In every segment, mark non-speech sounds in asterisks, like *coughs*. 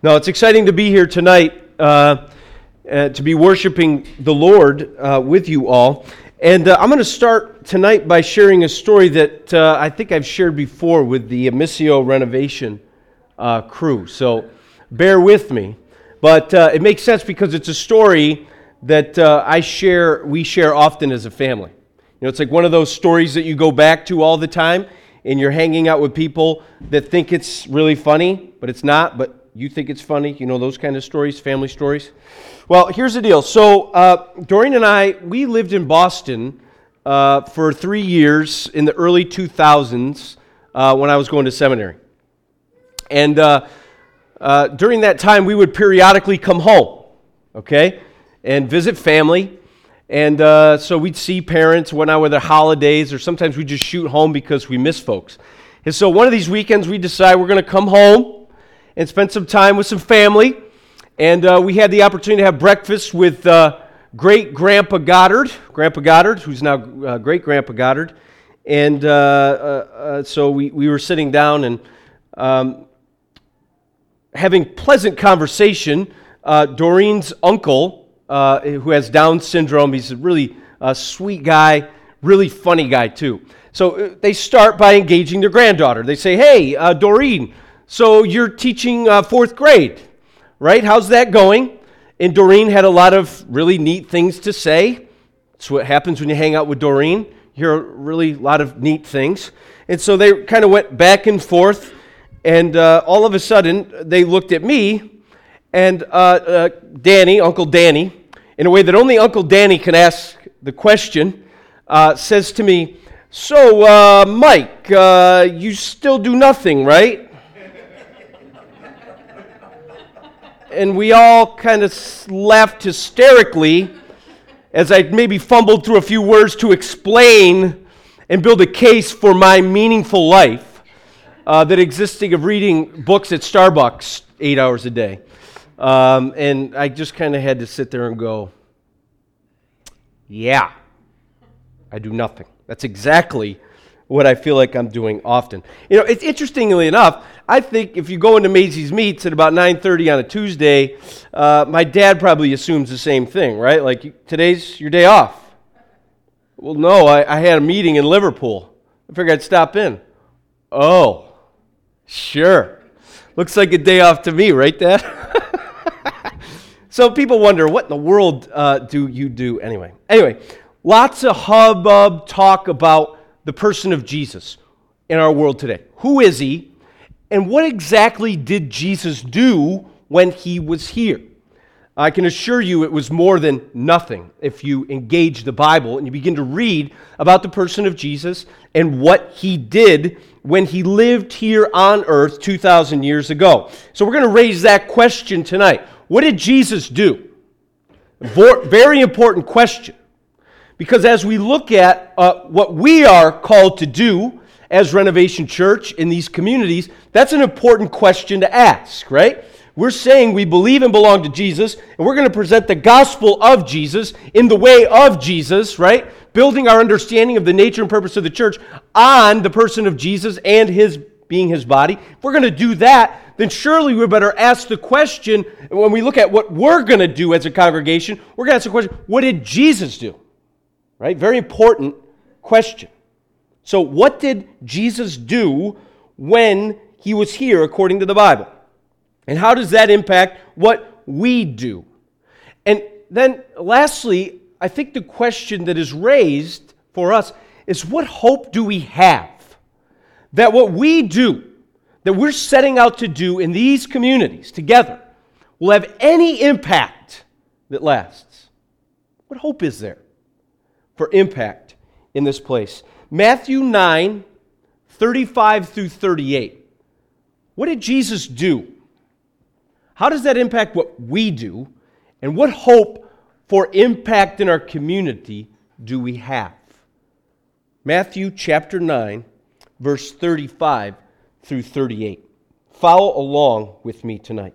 Now, it's exciting to be here tonight, uh, uh, to be worshiping the Lord uh, with you all. And uh, I'm going to start tonight by sharing a story that uh, I think I've shared before with the Missio renovation uh, crew. So bear with me. But it makes sense because it's a story that I share, we share often as a family. You know, it's like one of those stories that you go back to all the time and you're hanging out with people that think it's really funny, but it's not. But you think it's funny, you know, those kind of stories, family stories. Well, here's the deal. So, uh, Doreen and I, we lived in Boston uh, for three years in the early 2000s uh, when I was going to seminary. And uh, uh, during that time, we would periodically come home, okay, and visit family. And uh, so we'd see parents when I were the holidays, or sometimes we'd just shoot home because we miss folks. And so one of these weekends, we decide we're going to come home and spent some time with some family. And uh, we had the opportunity to have breakfast with uh, great Grandpa Goddard, Grandpa Goddard, who's now uh, great Grandpa Goddard. And uh, uh, uh, so we, we were sitting down and um, having pleasant conversation. Doreen's uncle, who has Down syndrome, he's a really sweet guy, really funny guy, too. So they start by engaging their granddaughter. They say, Hey, Doreen, so you're teaching uh, fourth grade, right? How's that going? And Doreen had a lot of really neat things to say. That's what happens when you hang out with Doreen. You hear really a lot of neat things. And so they kind of went back and forth. And uh, all of a sudden, they looked at me and uh, uh Danny, Uncle Danny, in a way that only Uncle Danny can ask the question, uh, says to me, So, uh, Mike, you still do nothing, right? And we all kind of laughed hysterically as I maybe fumbled through a few words to explain and build a case for my meaningful life uh, that existing of reading books at Starbucks eight hours a day. Um, and I just kind of had to sit there and go, yeah, I do nothing. That's exactly what I feel like I'm doing often. You know, it's interestingly enough, I think if you go into Maisie's Meats at about 9:30 on a Tuesday, uh, my dad probably assumes the same thing, right? Like today's your day off. Well, no, I, I had a meeting in Liverpool. I figured I'd stop in. Oh, sure. Looks like a day off to me, right, Dad? *laughs* so people wonder, what in the world uh, do you do anyway? Anyway, lots of hubbub talk about the person of Jesus in our world today. Who is he? And what exactly did Jesus do when he was here? I can assure you it was more than nothing if you engage the Bible and you begin to read about the person of Jesus and what he did when he lived here on earth 2,000 years ago. So we're going to raise that question tonight. What did Jesus do? Very important question. Because as we look at uh, what we are called to do as Renovation Church in these communities, that's an important question to ask, right? We're saying we believe and belong to Jesus, and we're going to present the gospel of Jesus in the way of Jesus, right? Building our understanding of the nature and purpose of the church on the person of Jesus and his being his body. If we're going to do that, then surely we better ask the question when we look at what we're going to do as a congregation, we're going to ask the question what did Jesus do? Right? Very important question. So, what did Jesus do when he was here according to the Bible? And how does that impact what we do? And then, lastly, I think the question that is raised for us is what hope do we have that what we do, that we're setting out to do in these communities together, will have any impact that lasts? What hope is there? For impact in this place. Matthew 9, 35 through 38. What did Jesus do? How does that impact what we do? And what hope for impact in our community do we have? Matthew chapter 9, verse 35 through 38. Follow along with me tonight.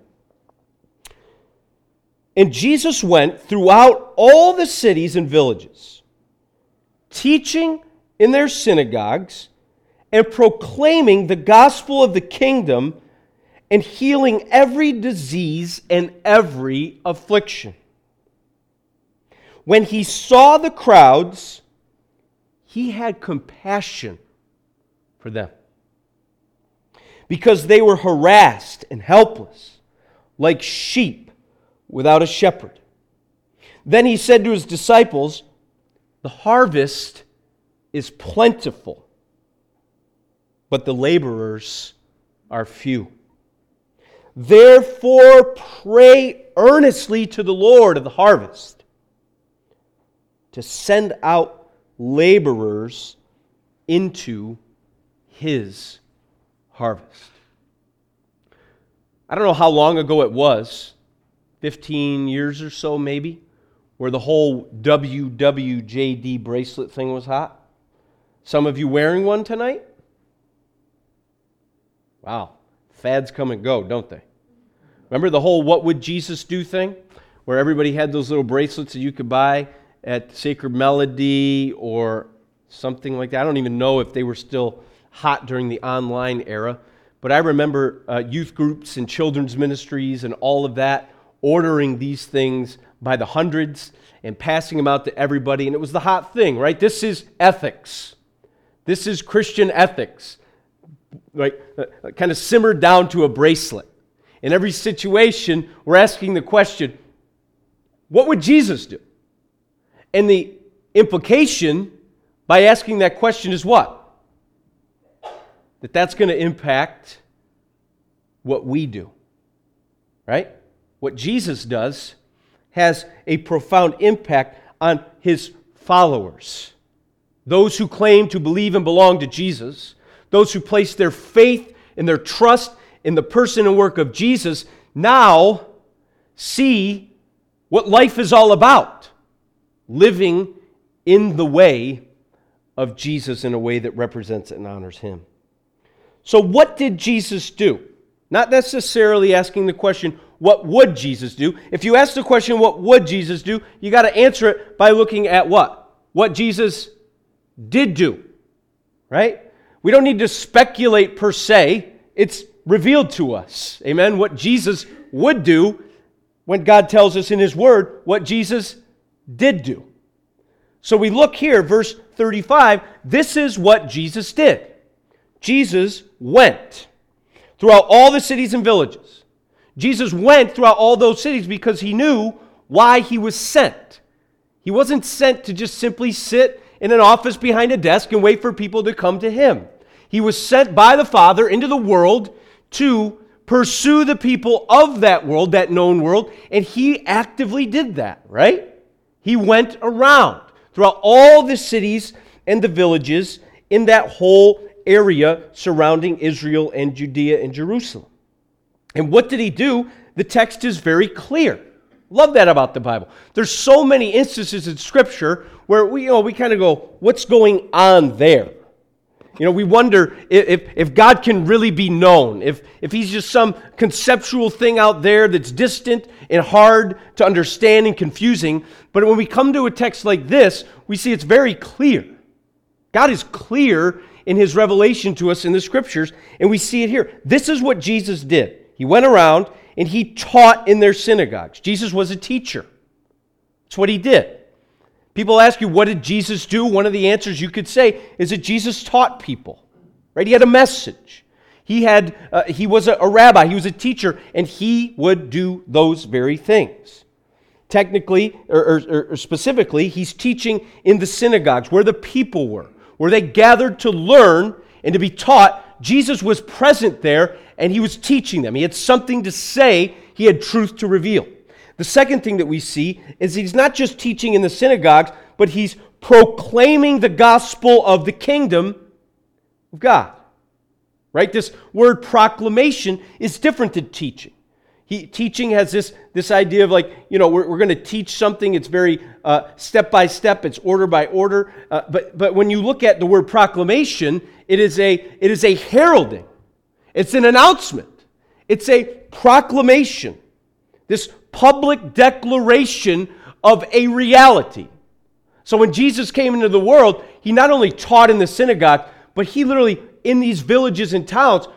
And Jesus went throughout all the cities and villages teaching in their synagogues and proclaiming the gospel of the kingdom and healing every disease and every affliction. When he saw the crowds, he had compassion for them because they were harassed and helpless, like sheep without a shepherd. Then he said to his disciples, The harvest is plentiful, but the laborers are few. Therefore, pray earnestly to the Lord of the harvest to send out laborers into his harvest. I don't know how long ago it was 15 years or so, maybe where the whole WWJD bracelet thing was hot. Some of you wearing one tonight? Wow. Fads come and go, don't they? Remember the whole what would Jesus do thing? Where everybody had those little bracelets that you could buy at Sacred Melody or something like that. I don't even know if they were still hot during the online era. But I remember uh, youth groups and children's ministries and all of that ordering these things by the hundreds and passing them out to everybody. And it was the hot thing, right? This is ethics. This is Christian ethics. Like, uh, kind of simmered down to a bracelet. In every situation, we're asking the question what would Jesus do? And the implication by asking that question is what? That that's going to impact what we do. Right? What Jesus does has a profound impact on his followers. Those who claim to believe and belong to Jesus, those who place their faith and their trust in the person and work of Jesus, now see what life is all about living in the way of Jesus in a way that represents and honors him. So, what did Jesus do? Not necessarily asking the question, what would Jesus do? If you ask the question, what would Jesus do? You got to answer it by looking at what? What Jesus did do. Right? We don't need to speculate per se. It's revealed to us. Amen? What Jesus would do when God tells us in His Word what Jesus did do. So we look here, verse 35. This is what Jesus did. Jesus went throughout all the cities and villages Jesus went throughout all those cities because he knew why he was sent. He wasn't sent to just simply sit in an office behind a desk and wait for people to come to him. He was sent by the Father into the world to pursue the people of that world, that known world, and he actively did that, right? He went around throughout all the cities and the villages in that whole area surrounding Israel and Judea and Jerusalem. And what did he do? The text is very clear. Love that about the Bible. There's so many instances in Scripture where we, you know, we kind of go, what's going on there? You know, we wonder if, if God can really be known, if, if he's just some conceptual thing out there that's distant and hard to understand and confusing. But when we come to a text like this, we see it's very clear. God is clear in his revelation to us in the scriptures, and we see it here. This is what Jesus did. He went around and he taught in their synagogues. Jesus was a teacher. That's what he did. People ask you, what did Jesus do? One of the answers you could say is that Jesus taught people, right? He had a message. He, had, uh, he was a, a rabbi, he was a teacher, and he would do those very things. Technically, or, or, or specifically, he's teaching in the synagogues where the people were, where they gathered to learn and to be taught. Jesus was present there and he was teaching them. He had something to say, he had truth to reveal. The second thing that we see is he's not just teaching in the synagogues, but he's proclaiming the gospel of the kingdom of God. Right? This word proclamation is different than teaching. He, teaching has this, this idea of like, you know, we're, we're going to teach something. It's very uh, step by step, it's order by order. Uh, but, but when you look at the word proclamation, it is a, it is a heralding. It's an announcement, it's a proclamation, this public declaration of a reality. So when Jesus came into the world, he not only taught in the synagogue, but he literally, in these villages and towns,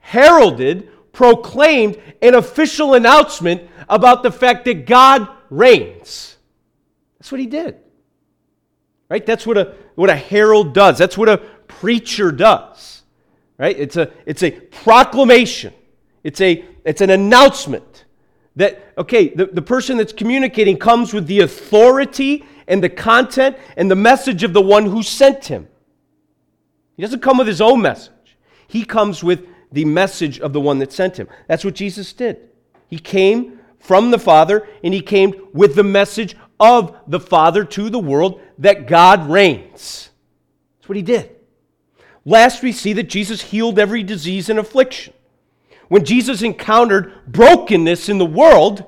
heralded, proclaimed an official announcement about the fact that God reigns. That's what he did. Right? That's what a, what a herald does. That's what a preacher does. Right? It's a, it's a proclamation. It's, a, it's an announcement that, okay, the, the person that's communicating comes with the authority and the content and the message of the one who sent him. He doesn't come with his own message, he comes with the message of the one that sent him. That's what Jesus did. He came from the Father and he came with the message of the Father to the world that God reigns. That's what he did. Last, we see that Jesus healed every disease and affliction. When Jesus encountered brokenness in the world,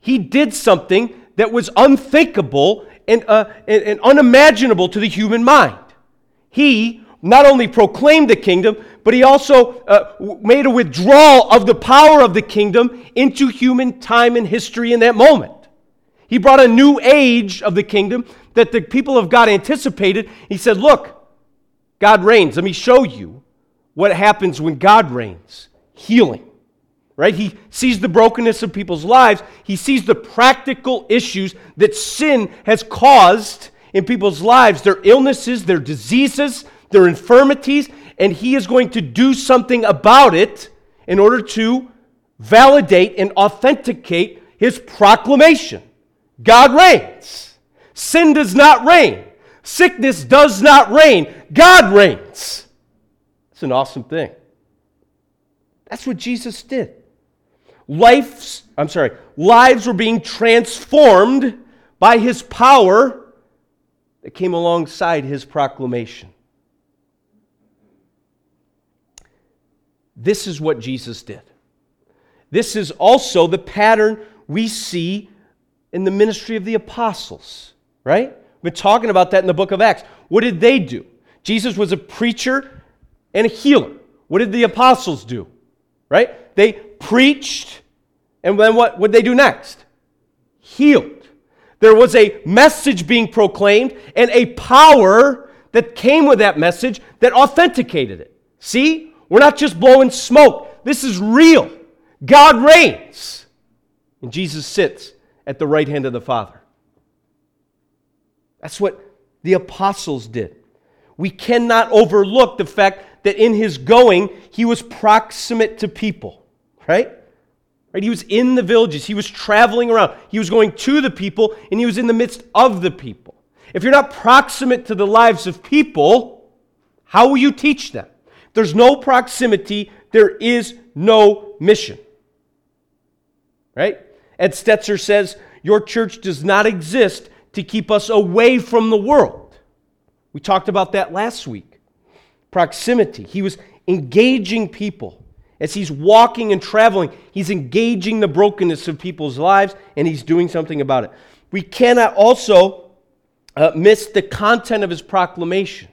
he did something that was unthinkable and, uh, and, and unimaginable to the human mind. He not only proclaimed the kingdom, but he also uh, made a withdrawal of the power of the kingdom into human time and history in that moment. He brought a new age of the kingdom that the people of God anticipated. He said, Look, God reigns. Let me show you what happens when God reigns healing. Right? He sees the brokenness of people's lives. He sees the practical issues that sin has caused in people's lives their illnesses, their diseases, their infirmities, and he is going to do something about it in order to validate and authenticate his proclamation. God reigns. Sin does not reign. Sickness does not reign. God reigns. It's an awesome thing. That's what Jesus did. Life's, I'm sorry, lives were being transformed by his power that came alongside his proclamation. This is what Jesus did. This is also the pattern we see in the ministry of the apostles, right? We've been talking about that in the book of Acts. What did they do? Jesus was a preacher and a healer. What did the apostles do? Right? They preached, and then what would they do next? Healed. There was a message being proclaimed and a power that came with that message that authenticated it. See? We're not just blowing smoke. This is real. God reigns. And Jesus sits at the right hand of the Father. That's what the apostles did. We cannot overlook the fact that in his going, he was proximate to people, right? Right? He was in the villages. He was traveling around. He was going to the people, and he was in the midst of the people. If you're not proximate to the lives of people, how will you teach them? There's no proximity, there is no mission. Right? Ed Stetzer says, Your church does not exist to keep us away from the world. We talked about that last week. Proximity. He was engaging people. As he's walking and traveling, he's engaging the brokenness of people's lives and he's doing something about it. We cannot also uh, miss the content of his proclamation.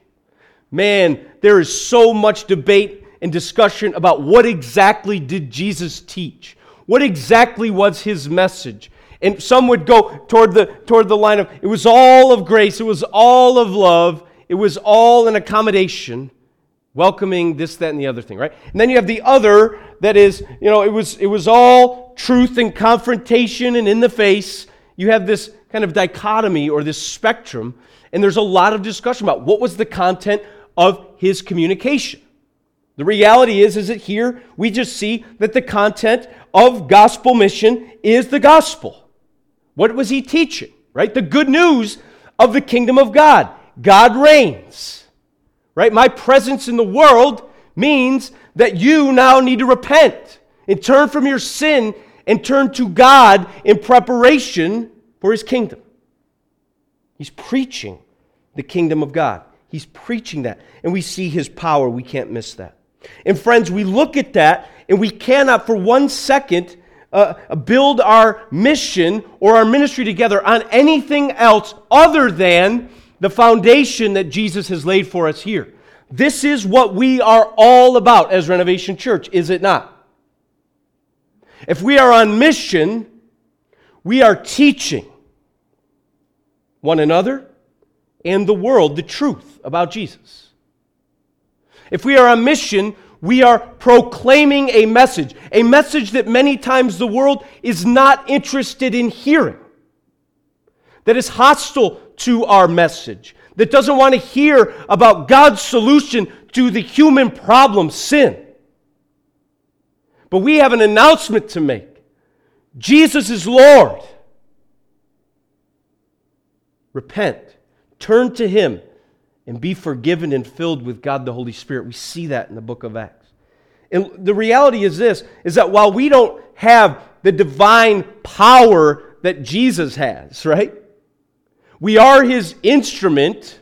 Man, there is so much debate and discussion about what exactly did Jesus teach? What exactly was his message? And some would go toward the, toward the line of it was all of grace, it was all of love, it was all an accommodation, welcoming this, that, and the other thing, right? And then you have the other that is, you know, it was, it was all truth and confrontation and in the face. You have this kind of dichotomy or this spectrum, and there's a lot of discussion about what was the content of his communication. The reality is, is that here we just see that the content of gospel mission is the gospel. What was he teaching? Right? The good news of the kingdom of God. God reigns. Right? My presence in the world means that you now need to repent and turn from your sin and turn to God in preparation for his kingdom. He's preaching the kingdom of God. He's preaching that. And we see his power. We can't miss that. And friends, we look at that and we cannot for one second uh, build our mission or our ministry together on anything else other than the foundation that Jesus has laid for us here. This is what we are all about as Renovation Church, is it not? If we are on mission, we are teaching one another and the world the truth about Jesus. If we are on mission, We are proclaiming a message, a message that many times the world is not interested in hearing, that is hostile to our message, that doesn't want to hear about God's solution to the human problem, sin. But we have an announcement to make Jesus is Lord. Repent, turn to Him, and be forgiven and filled with God the Holy Spirit. We see that in the book of Acts. And the reality is this is that while we don't have the divine power that Jesus has, right? We are his instrument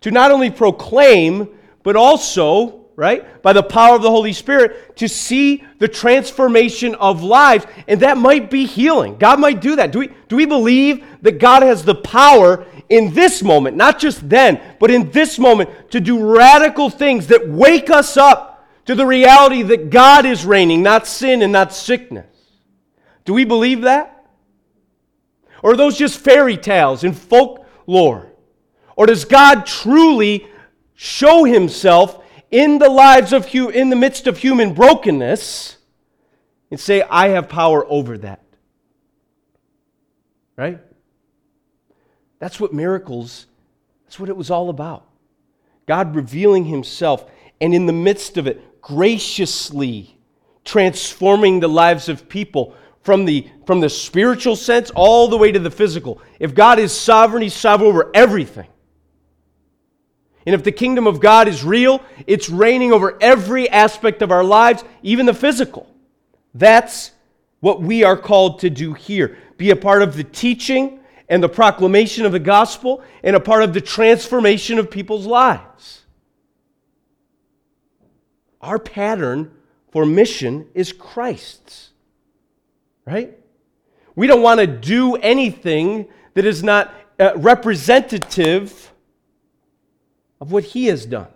to not only proclaim, but also right? By the power of the Holy Spirit to see the transformation of lives. And that might be healing. God might do that. Do we, do we believe that God has the power in this moment, not just then, but in this moment, to do radical things that wake us up to the reality that God is reigning, not sin and not sickness? Do we believe that? Or are those just fairy tales and folklore? Or does God truly show himself in the lives of in the midst of human brokenness and say I have power over that. Right? That's what miracles that's what it was all about. God revealing himself and in the midst of it graciously transforming the lives of people from the, from the spiritual sense all the way to the physical. If God is sovereign, He's sovereign over everything. And if the kingdom of God is real, it's reigning over every aspect of our lives, even the physical. That's what we are called to do here. Be a part of the teaching and the proclamation of the gospel and a part of the transformation of people's lives. Our pattern for mission is Christ's, right? We don't want to do anything that is not uh, representative of what he has done,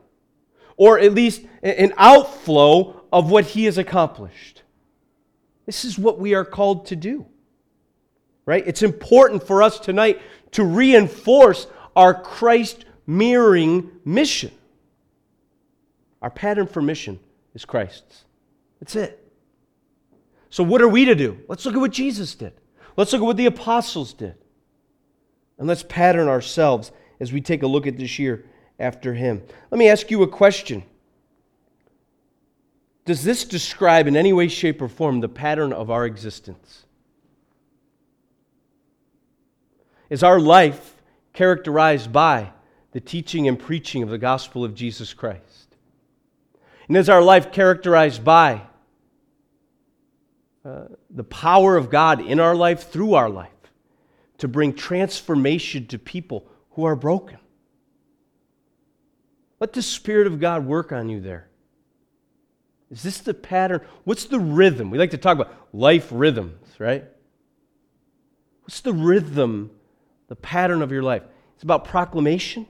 or at least an outflow of what he has accomplished. This is what we are called to do. Right? It's important for us tonight to reinforce our Christ mirroring mission. Our pattern for mission is Christ's. That's it. So, what are we to do? Let's look at what Jesus did. Let's look at what the apostles did. And let's pattern ourselves as we take a look at this year after him. Let me ask you a question. Does this describe in any way, shape, or form the pattern of our existence? Is our life characterized by the teaching and preaching of the gospel of Jesus Christ? And is our life characterized by uh, the power of God in our life through our life to bring transformation to people who are broken? Let the Spirit of God work on you there. Is this the pattern? What's the rhythm? We like to talk about life rhythms, right? What's the rhythm, the pattern of your life? It's about proclamation,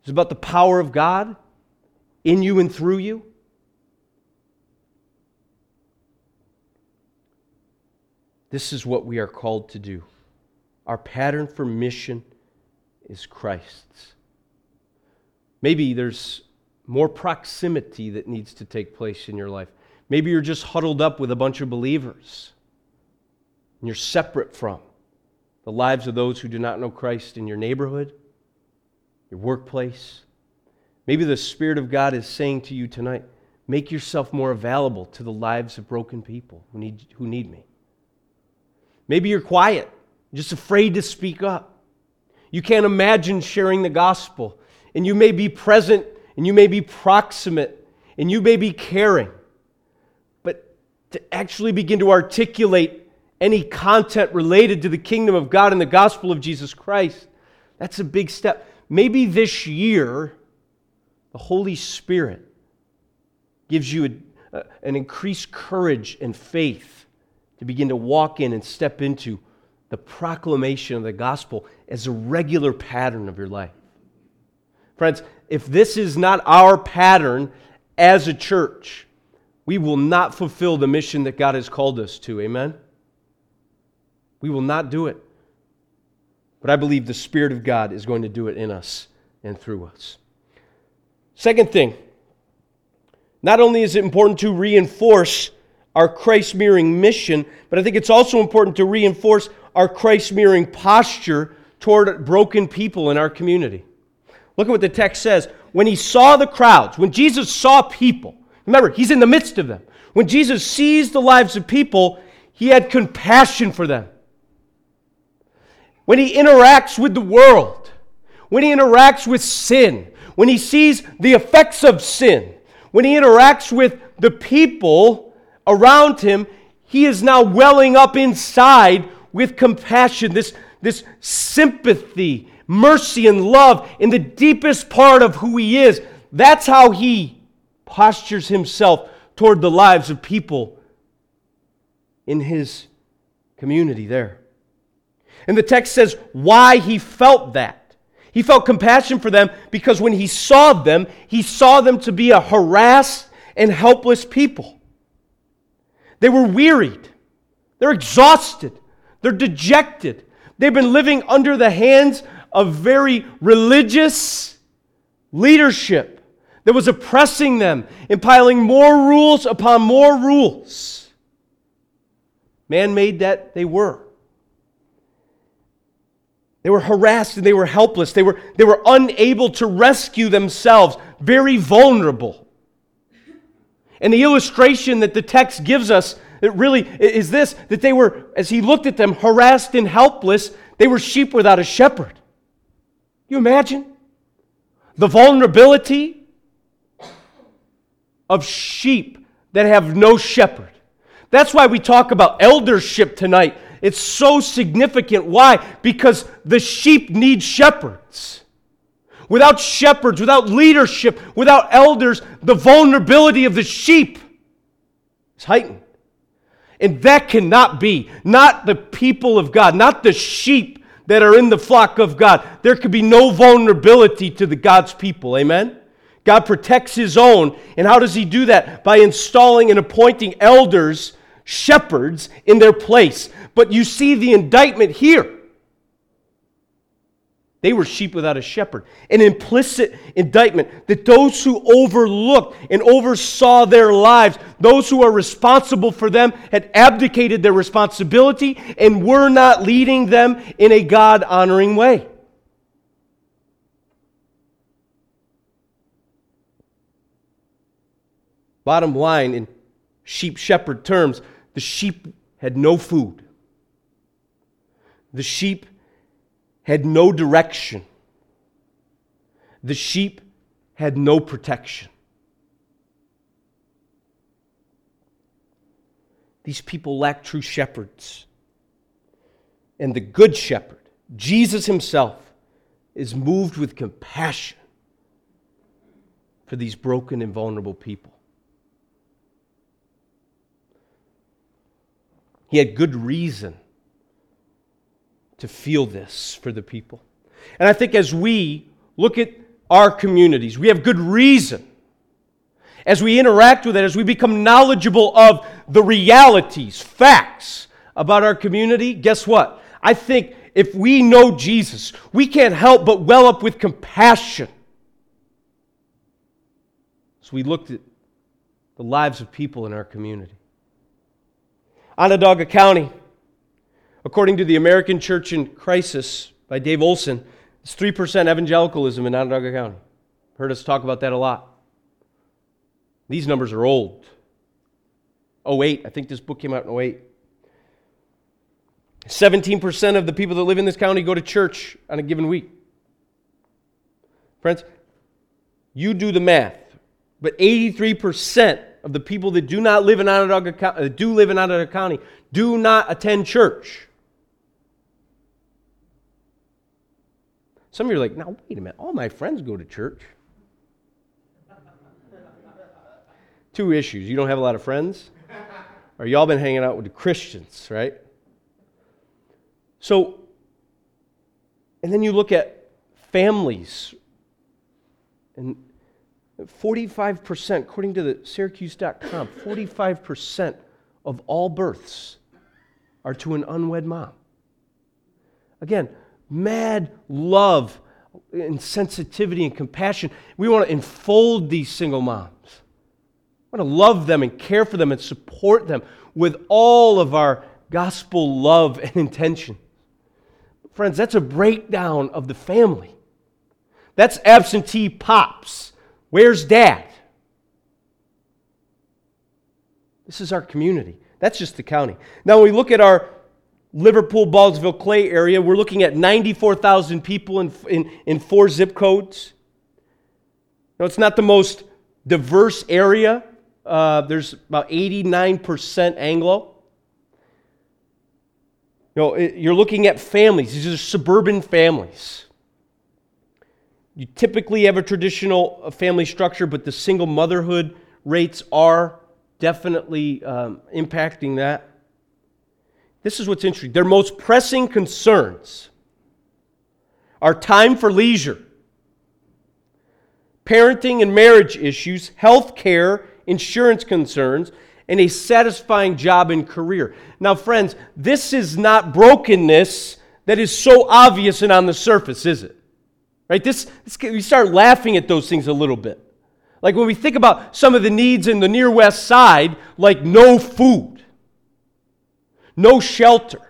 it's about the power of God in you and through you. This is what we are called to do. Our pattern for mission is Christ's. Maybe there's more proximity that needs to take place in your life. Maybe you're just huddled up with a bunch of believers and you're separate from the lives of those who do not know Christ in your neighborhood, your workplace. Maybe the Spirit of God is saying to you tonight, make yourself more available to the lives of broken people who need, who need me. Maybe you're quiet, just afraid to speak up. You can't imagine sharing the gospel and you may be present and you may be proximate and you may be caring. But to actually begin to articulate any content related to the kingdom of God and the gospel of Jesus Christ, that's a big step. Maybe this year, the Holy Spirit gives you a, a, an increased courage and faith to begin to walk in and step into the proclamation of the gospel as a regular pattern of your life. Friends, if this is not our pattern as a church, we will not fulfill the mission that God has called us to. Amen? We will not do it. But I believe the Spirit of God is going to do it in us and through us. Second thing, Not only is it important to reinforce our Christ mirroring mission, but I think it's also important to reinforce our Christ mirroring posture toward broken people in our community. Look at what the text says. When he saw the crowds, when Jesus saw people, remember, he's in the midst of them. When Jesus sees the lives of people, he had compassion for them. When he interacts with the world, when he interacts with sin, when he sees the effects of sin, when he interacts with the people around him, he is now welling up inside with compassion, this, this sympathy, mercy, and love in the deepest part of who he is. That's how he postures himself toward the lives of people in his community there. And the text says why he felt that. He felt compassion for them because when he saw them, he saw them to be a harassed and helpless people. They were wearied, they're exhausted, they're dejected. They've been living under the hands of very religious leadership that was oppressing them, impiling more rules upon more rules. Man made that they were. They were harassed and they were helpless. They were, they were unable to rescue themselves, very vulnerable. And the illustration that the text gives us it really is this that they were, as he looked at them, harassed and helpless, they were sheep without a shepherd. You imagine? The vulnerability of sheep that have no shepherd. That's why we talk about eldership tonight. It's so significant. Why? Because the sheep need shepherds. Without shepherds, without leadership, without elders, the vulnerability of the sheep is heightened. And that cannot be. Not the people of God, not the sheep that are in the flock of God. There could be no vulnerability to the God's people. Amen? God protects his own. And how does he do that? By installing and appointing elders, shepherds, in their place. But you see the indictment here. They were sheep without a shepherd. An implicit indictment that those who overlooked and oversaw their lives, those who are responsible for them, had abdicated their responsibility and were not leading them in a God honoring way. Bottom line, in sheep shepherd terms, the sheep had no food. The sheep had no direction. The sheep had no protection. These people lack true shepherds. And the good shepherd, Jesus himself, is moved with compassion for these broken and vulnerable people. He had good reason to feel this for the people. And I think as we look at our communities, we have good reason. As we interact with it, as we become knowledgeable of the realities, facts about our community, guess what? I think if we know Jesus, we can't help but well up with compassion. So we looked at the lives of people in our community. Onondaga County According to the American Church in Crisis by Dave Olson, it's 3% evangelicalism in Onondaga County. Heard us talk about that a lot. These numbers are old. 08, I think this book came out in 08. 17% of the people that live in this county go to church on a given week. Friends, you do the math, but 83% of the people that do not live in Onondaga, uh, do live in Onondaga County do not attend church. Some of you are like, now, wait a minute. All my friends go to church. Two issues. You don't have a lot of friends, or y'all been hanging out with the Christians, right? So, and then you look at families, and 45%, according to the Syracuse.com, 45% of all births are to an unwed mom. Again, mad love and sensitivity and compassion. We want to enfold these single moms. We want to love them and care for them and support them with all of our gospel love and intention. Friends, that's a breakdown of the family. That's absentee pops. Where's dad? This is our community. That's just the county. Now, when we look at our Liverpool, Ballsville, Clay area, we're looking at 94,000 people in, in, in four zip codes. Now, it's not the most diverse area. Uh, there's about 89% Anglo. You know, you're looking at families. These are suburban families. You typically have a traditional uh, family structure, but the single motherhood rates are definitely um, impacting that. This is what's interesting. Their most pressing concerns are time for leisure, parenting and marriage issues, health care, insurance concerns, and a satisfying job and career. Now, friends, this is not brokenness that is so obvious and on the surface, is it? Right? This, this we start laughing at those things a little bit. Like when we think about some of the needs in the near west side, like no food, no shelter,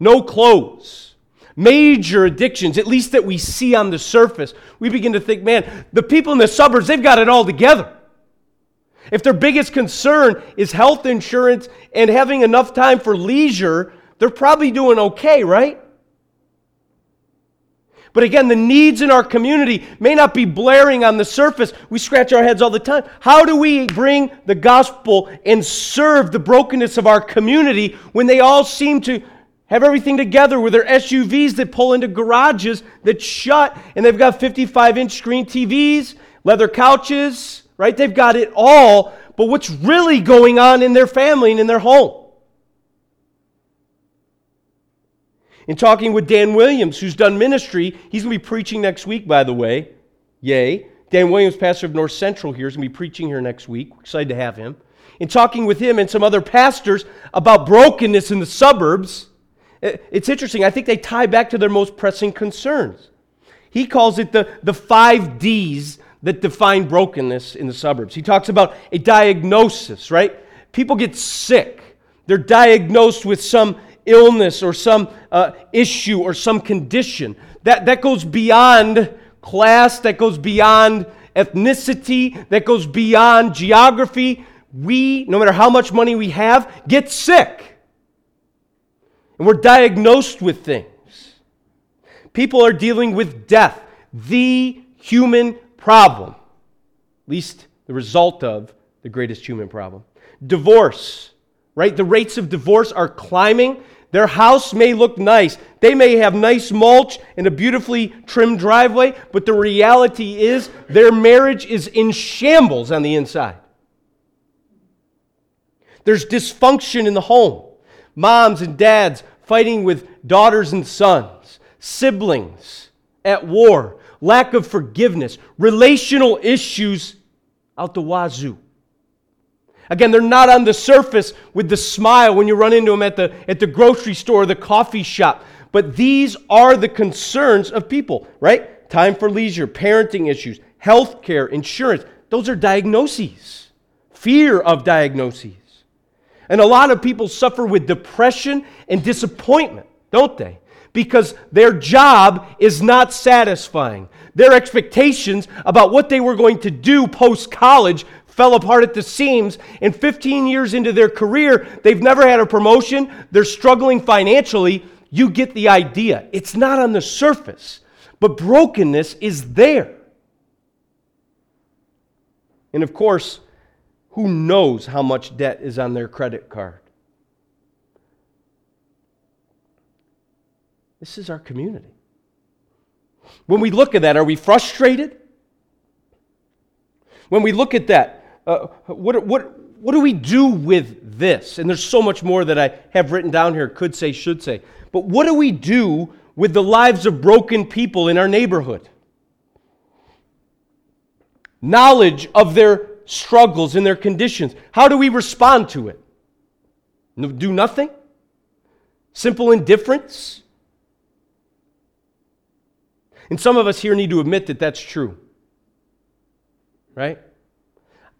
no clothes, major addictions, at least that we see on the surface, we begin to think, man, the people in the suburbs, they've got it all together. If their biggest concern is health insurance and having enough time for leisure, they're probably doing okay, right? But again, the needs in our community may not be blaring on the surface. We scratch our heads all the time. How do we bring the gospel and serve the brokenness of our community when they all seem to have everything together with their SUVs that pull into garages that shut and they've got 55 inch screen TVs, leather couches, right? They've got it all, but what's really going on in their family and in their home? In talking with Dan Williams, who's done ministry, he's going to be preaching next week, by the way. Yay. Dan Williams, pastor of North Central here, is going to be preaching here next week. We're excited to have him. In talking with him and some other pastors about brokenness in the suburbs, eh, it's interesting. I think they tie back to their most pressing concerns. He calls it the, the five D's that define brokenness in the suburbs. He talks about a diagnosis, right? People get sick. They're diagnosed with some illness or some uh, issue or some condition. That, that goes beyond class, that goes beyond ethnicity, that goes beyond geography. We, no matter how much money we have, get sick. And we're diagnosed with things. People are dealing with death, the human problem, at least the result of the greatest human problem. Divorce, right? The rates of divorce are climbing. Their house may look nice. They may have nice mulch and a beautifully trimmed driveway, but the reality is their marriage is in shambles on the inside. There's dysfunction in the home. Moms and dads fighting with daughters and sons, siblings at war, lack of forgiveness, relational issues out the wazoo. Again, they're not on the surface with the smile when you run into them at the, at the grocery store or the coffee shop. But these are the concerns of people, right? Time for leisure, parenting issues, health care, insurance. Those are diagnoses, fear of diagnoses. And a lot of people suffer with depression and disappointment, don't they? because their job is not satisfying. Their expectations about what they were going to do post college fell apart at the seams. And 15 years into their career, they've never had a promotion. They're struggling financially. You get the idea. It's not on the surface, but brokenness is there. And of course, who knows how much debt is on their credit card? This is our community. When we look at that, are we frustrated? When we look at that, uh, what, what, what do we do with this? And there's so much more that I have written down here, could say, should say. But what do we do with the lives of broken people in our neighborhood? Knowledge of their struggles and their conditions. How do we respond to it? Do nothing? Simple indifference? And some of us here need to admit that that's true. Right?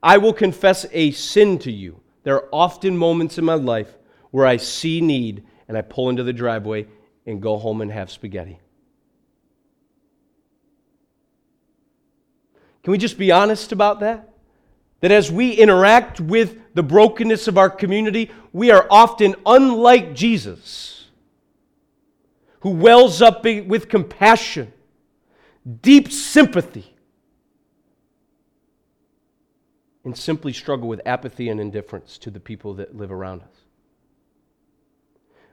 I will confess a sin to you. There are often moments in my life where I see need and I pull into the driveway and go home and have spaghetti. Can we just be honest about that? That as we interact with the brokenness of our community, we are often unlike Jesus, who wells up with compassion, deep sympathy, and simply struggle with apathy and indifference to the people that live around us.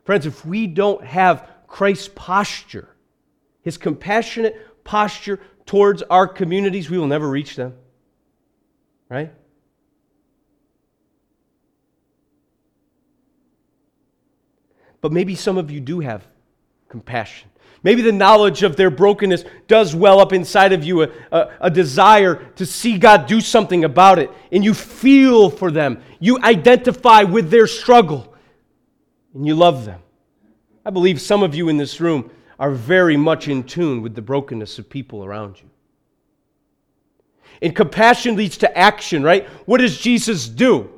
Friends, if we don't have Christ's posture, his compassionate posture towards our communities, we will never reach them. Right? But maybe some of you do have compassion. Maybe the knowledge of their brokenness does well up inside of you a, a, a, desire to see God do something about it. And you feel for them. You identify with their struggle. And you love them. I believe some of you in this room are very much in tune with the brokenness of people around you. And compassion leads to action, right? What does Jesus do?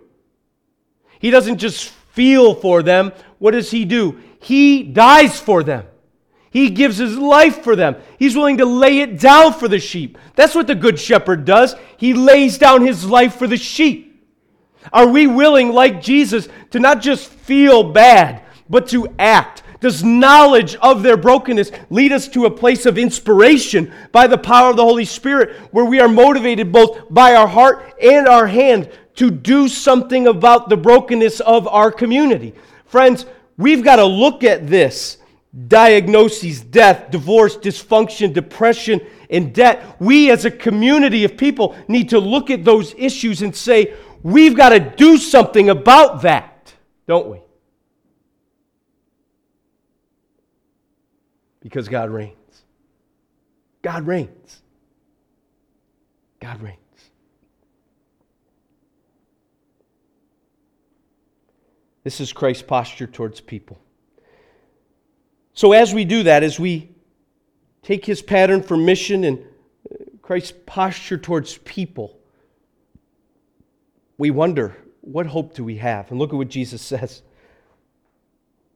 He doesn't just feel for them. What does he do? He dies for them. He gives his life for them. He's willing to lay it down for the sheep. That's what the good shepherd does. He lays down his life for the sheep. Are we willing, like Jesus, to not just feel bad, but to act? Does knowledge of their brokenness lead us to a place of inspiration by the power of the Holy Spirit where we are motivated both by our heart and our hand to do something about the brokenness of our community? Friends, we've got to look at this diagnoses, death, divorce, dysfunction, depression, and debt. We as a community of people need to look at those issues and say, we've got to do something about that, don't we? because God reigns. God reigns. God reigns. This is Christ's posture towards people. So, as we do that, as we take his pattern for mission and uh, Christ's posture towards people, we wonder what hope do we have? And look at what Jesus *laughs* says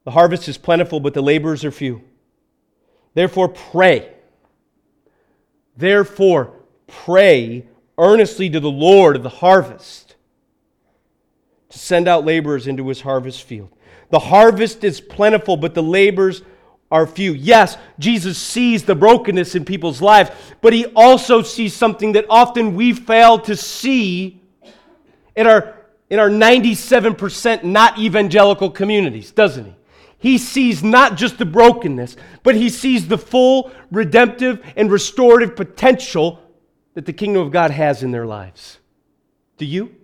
The harvest is plentiful, but the laborers are few. Therefore, pray. Therefore, pray earnestly to the Lord of the harvest to send out laborers into his harvest field. The harvest is plentiful, but the laborers are few. Yes, Jesus sees the brokenness in people's lives, but he also sees something that often we fail to see in our, in our 97% not evangelical communities, doesn't he? he sees not just the brokenness, but he sees the full redemptive and restorative potential that the kingdom of God has in their lives. Do you?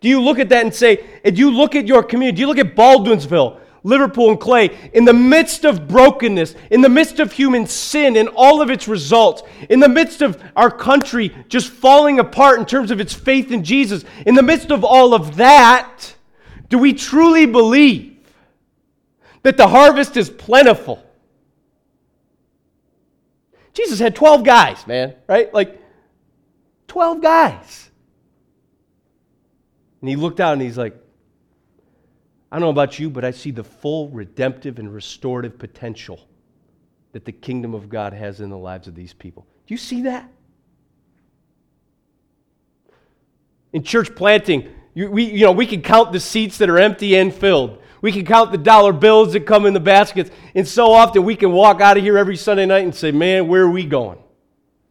Do you look at that and say, and you look at your community, do you look at Baldwinsville, Liverpool, and Clay, in the midst of brokenness, in the midst of human sin and all of its results, in the midst of our country just falling apart in terms of its faith in Jesus, in the midst of all of that, do we truly believe that the harvest is plentiful. Jesus had 12 guys, man, right? Like 12 guys. And he looked out and he's like, I don't know about you, but I see the full redemptive and restorative potential that the kingdom of God has in the lives of these people. Do you see that? In church planting, you, we, you know, we can count the seats that are empty and filled. We can count the dollar bills that come in the baskets. And so often we can walk out of here every Sunday night and say, man, where are we going?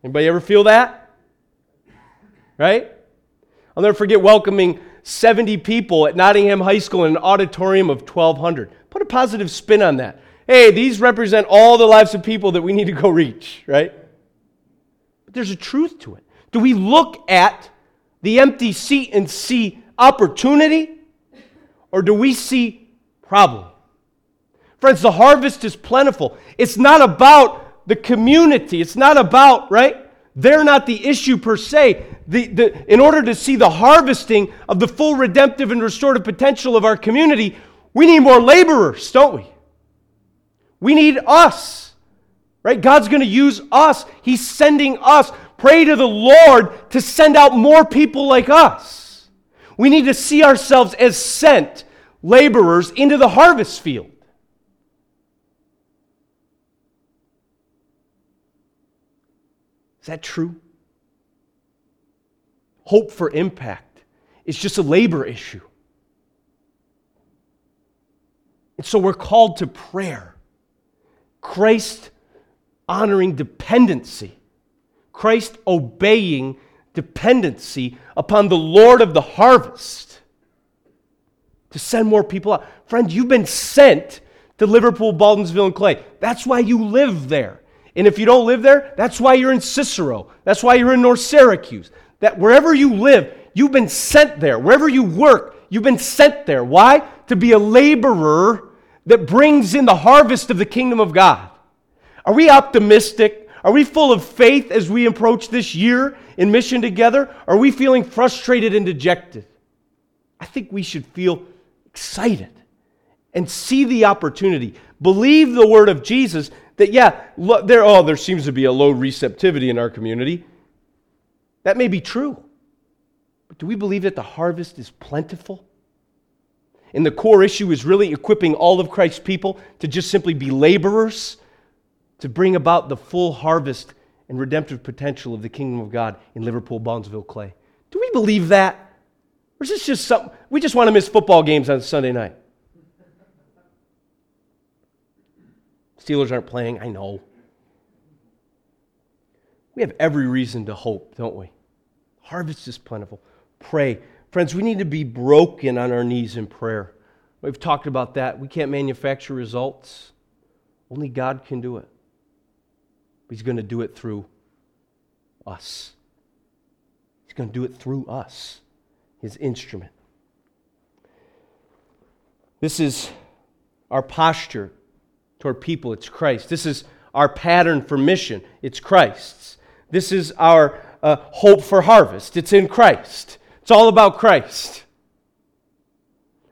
Anybody ever feel that? Right? I'll never forget welcoming 70 people at Nottingham High School in an auditorium of 1,200. Put a positive spin on that. Hey, these represent all the lives of people that we need to go reach, right? But there's a truth to it. Do we look at the empty seat and see opportunity? Or do we see problem. Friends, the harvest is plentiful. It's not about the community. It's not about, right? They're not the issue per se. The, the, in order to see the harvesting of the full redemptive and restorative potential of our community, we need more laborers, don't we? We need us, right? God's going to use us. He's sending us pray to the Lord to send out more people like us. We need to see ourselves as sent laborers into the harvest field. Is that true? Hope for impact It's just a labor issue. And so we're called to prayer, Christ honoring dependency, Christ obeying dependency upon the Lord of the harvest to send more people out. Friend, you've been sent to Liverpool, Baldwinsville, and Clay. That's why you live there. And if you don't live there, that's why you're in Cicero. That's why you're in North Syracuse. That wherever you live, you've been sent there. Wherever you work, you've been sent there. Why? To be a laborer that brings in the harvest of the kingdom of God. Are we optimistic? Are we full of faith as we approach this year in mission together? Are we feeling frustrated and dejected? I think we should feel excited and see the opportunity. Believe the word of Jesus that, yeah, there, oh, there seems to be a low receptivity in our community. That may be true. But do we believe that the harvest is plentiful? And the core issue is really equipping all of Christ's people to just simply be laborers to bring about the full harvest and redemptive potential of the kingdom of God in Liverpool, Baldwinsville, Clay. Do we believe that? Or is this just something we just want to miss football games on Sunday night? Steelers aren't playing, I know. We have every reason to hope, don't we? Harvest is plentiful. Pray. Friends, we need to be broken on our knees in prayer. We've talked about that. We can't manufacture results, only God can do it. He's going to do it through us. He's going to do it through us, his instrument. This is our posture toward people, it's Christ. This is our pattern for mission, it's Christ's. This is our hope for harvest, it's in Christ. It's all about Christ.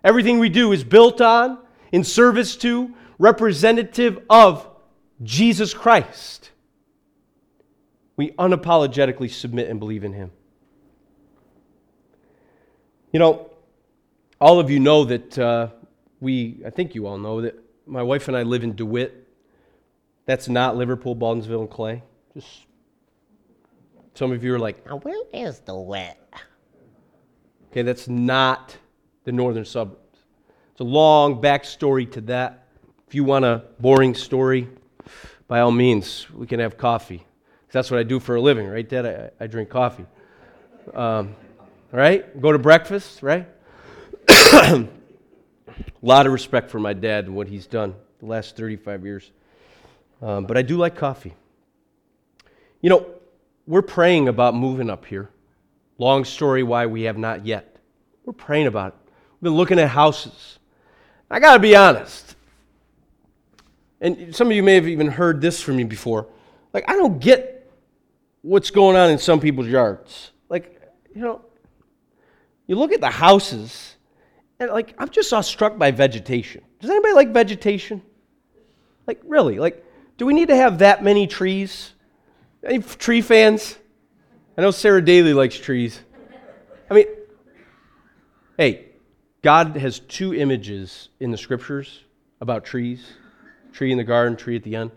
Everything we do is built on, in service to, representative of Jesus Christ. We unapologetically submit and believe in Him. You know, all of you know that uh, we, I think you all know that my wife and I live in DeWitt. That's not Liverpool, Baldwinsville, and Clay. Just some of you are like, now where is DeWitt? Okay, that's not the northern suburbs. It's a long backstory to that. If you want a boring story, by all means, we can have coffee. That's what I do for a living, right, Dad? I, I drink coffee. Um, right? Go to breakfast, right? A *coughs* lot of respect for my dad and what he's done the last 35 years. Um, but I do like coffee. You know, we're praying about moving up here. Long story why we have not yet. We're praying about it. We've been looking at houses. I got to be honest. And some of you may have even heard this from me before. Like, I don't get what's going on in some people's yards. Like, you know, you look at the houses and like I'm just struck by vegetation. Does anybody like vegetation? Like really? Like, do we need to have that many trees? Any tree fans? I know Sarah Daly likes trees. I mean, hey, God has two images in the scriptures about trees tree in the garden, tree at the end.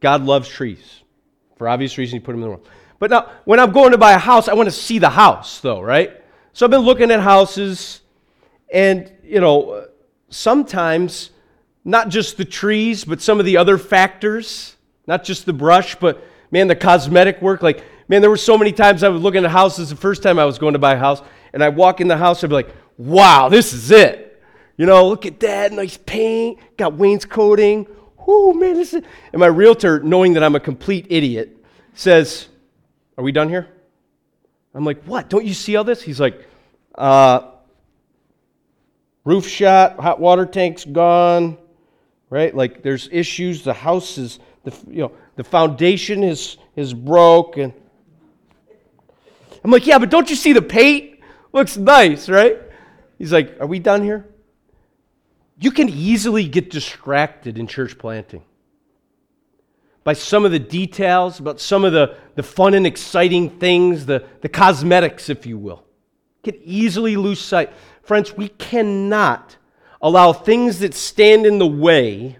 God loves trees. For obvious reasons, He put them in the world. But now, when I'm going to buy a house, I want to see the house, though, right? So I've been looking at houses and, you know, sometimes not just the trees, but some of the other factors, not just the brush, but man, the cosmetic work. Like, man, there were so many times I was looking at houses the first time I was going to buy a house, and I walk in the house, I'd be like, wow, this is it. You know, look at that, nice paint, got wainscoting. Oh, man, this is. And my realtor, knowing that I'm a complete idiot, says, Are we done here? I'm like, What? Don't you see all this? He's like, uh, roof shot, hot water tank's gone, right? Like there's issues. The house is, the, you know, the foundation is, is broke. And I'm like, yeah, but don't you see the paint? Looks nice, right? He's like, are we done here? You can easily get distracted in church planting. by some of the details, about some of the, the fun and exciting things, the, the cosmetics, if you will. Can easily lose sight. Friends, we cannot allow things that stand in the way,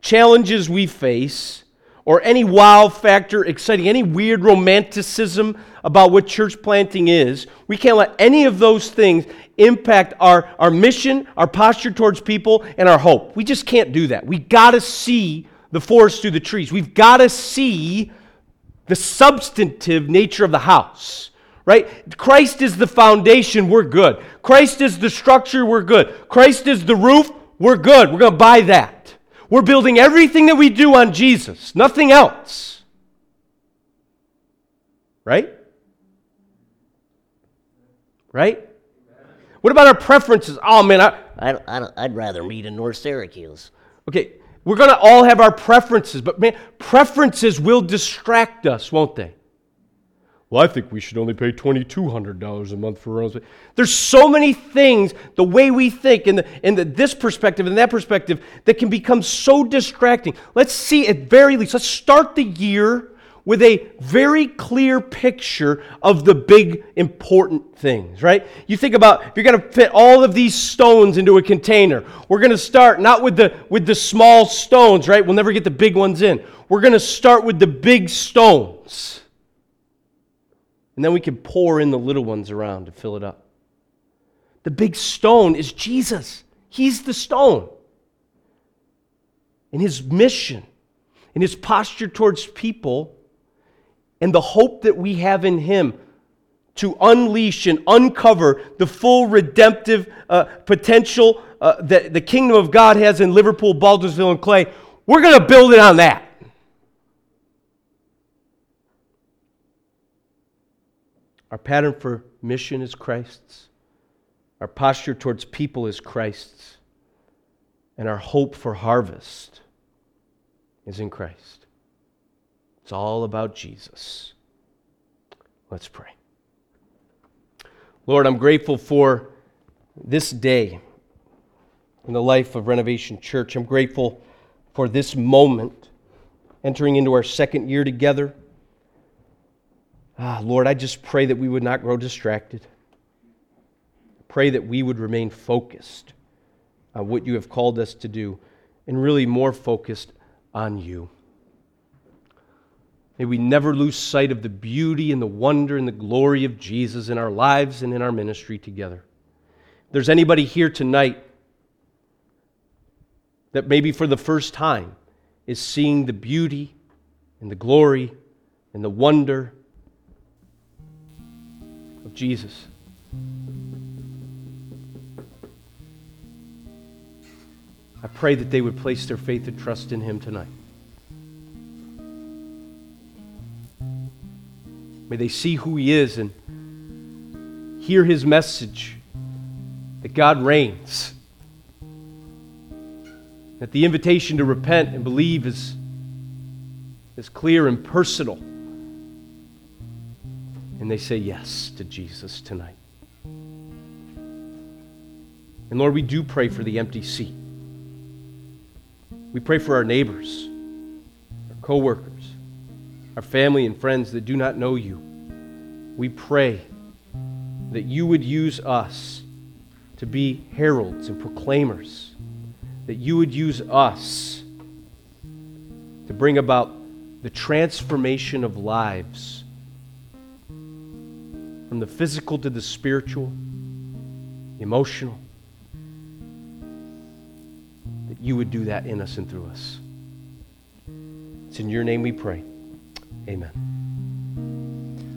challenges we face, or any wow factor, exciting, any weird romanticism about what church planting is. We can't let any of those things impact our, our mission, our posture towards people, and our hope. We just can't do that. We got to see the forest through the trees. We've got to see the substantive nature of the house, right? Christ is the foundation, we're good. Christ is the structure, we're good. Christ is the roof, we're good. We're going to buy that. We're building everything that we do on Jesus, nothing else. Right? Right? What about our preferences? Oh man, I, I, I, would rather meet in North Syracuse. Okay, we're going to all have our preferences, but man, preferences will distract us, won't they? Well, I think we should only pay $2,200 a month for rooms. There's so many things, the way we think, and, the, in the, this perspective and that perspective, that can become so distracting. Let's see, at very least, let's start the year with a very clear picture of the big important things, right? You think about if you're going to fit all of these stones into a container, we're going to start not with the with the small stones, right? We'll never get the big ones in. We're going to start with the big stones. And then we can pour in the little ones around to fill it up. The big stone is Jesus. He's the stone. And his mission and his posture towards people and the hope that we have in Him to unleash and uncover the full redemptive uh, potential uh, that the kingdom of God has in Liverpool, Baldwinsville, and Clay, we're going to build it on that. Our pattern for mission is Christ's. Our posture towards people is Christ's. And our hope for harvest is in Christ. It's all about Jesus. Let's pray. Lord, I'm grateful for this day in the life of Renovation Church. I'm grateful for this moment, entering into our second year together. Ah, Lord, I just pray that we would not grow distracted. Pray that we would remain focused on what you have called us to do and really more focused on you. May we never lose sight of the beauty and the wonder and the glory of Jesus in our lives and in our ministry together. If there's anybody here tonight that maybe for the first time is seeing the beauty and the glory and the wonder Jesus. I pray that they would place their faith and trust in Him tonight. May they see who He is and hear His message that God reigns. That the invitation to repent and believe is, is clear and personal. And they say yes to Jesus tonight. And Lord, we do pray for the empty seat. We pray for our neighbors, our coworkers our family and friends that do not know you. We pray that you would use us to be heralds and proclaimers, that you would use us to bring about the transformation of lives from the physical to the spiritual, emotional. That you would do that in us and through us. It's in your name we pray. Amen.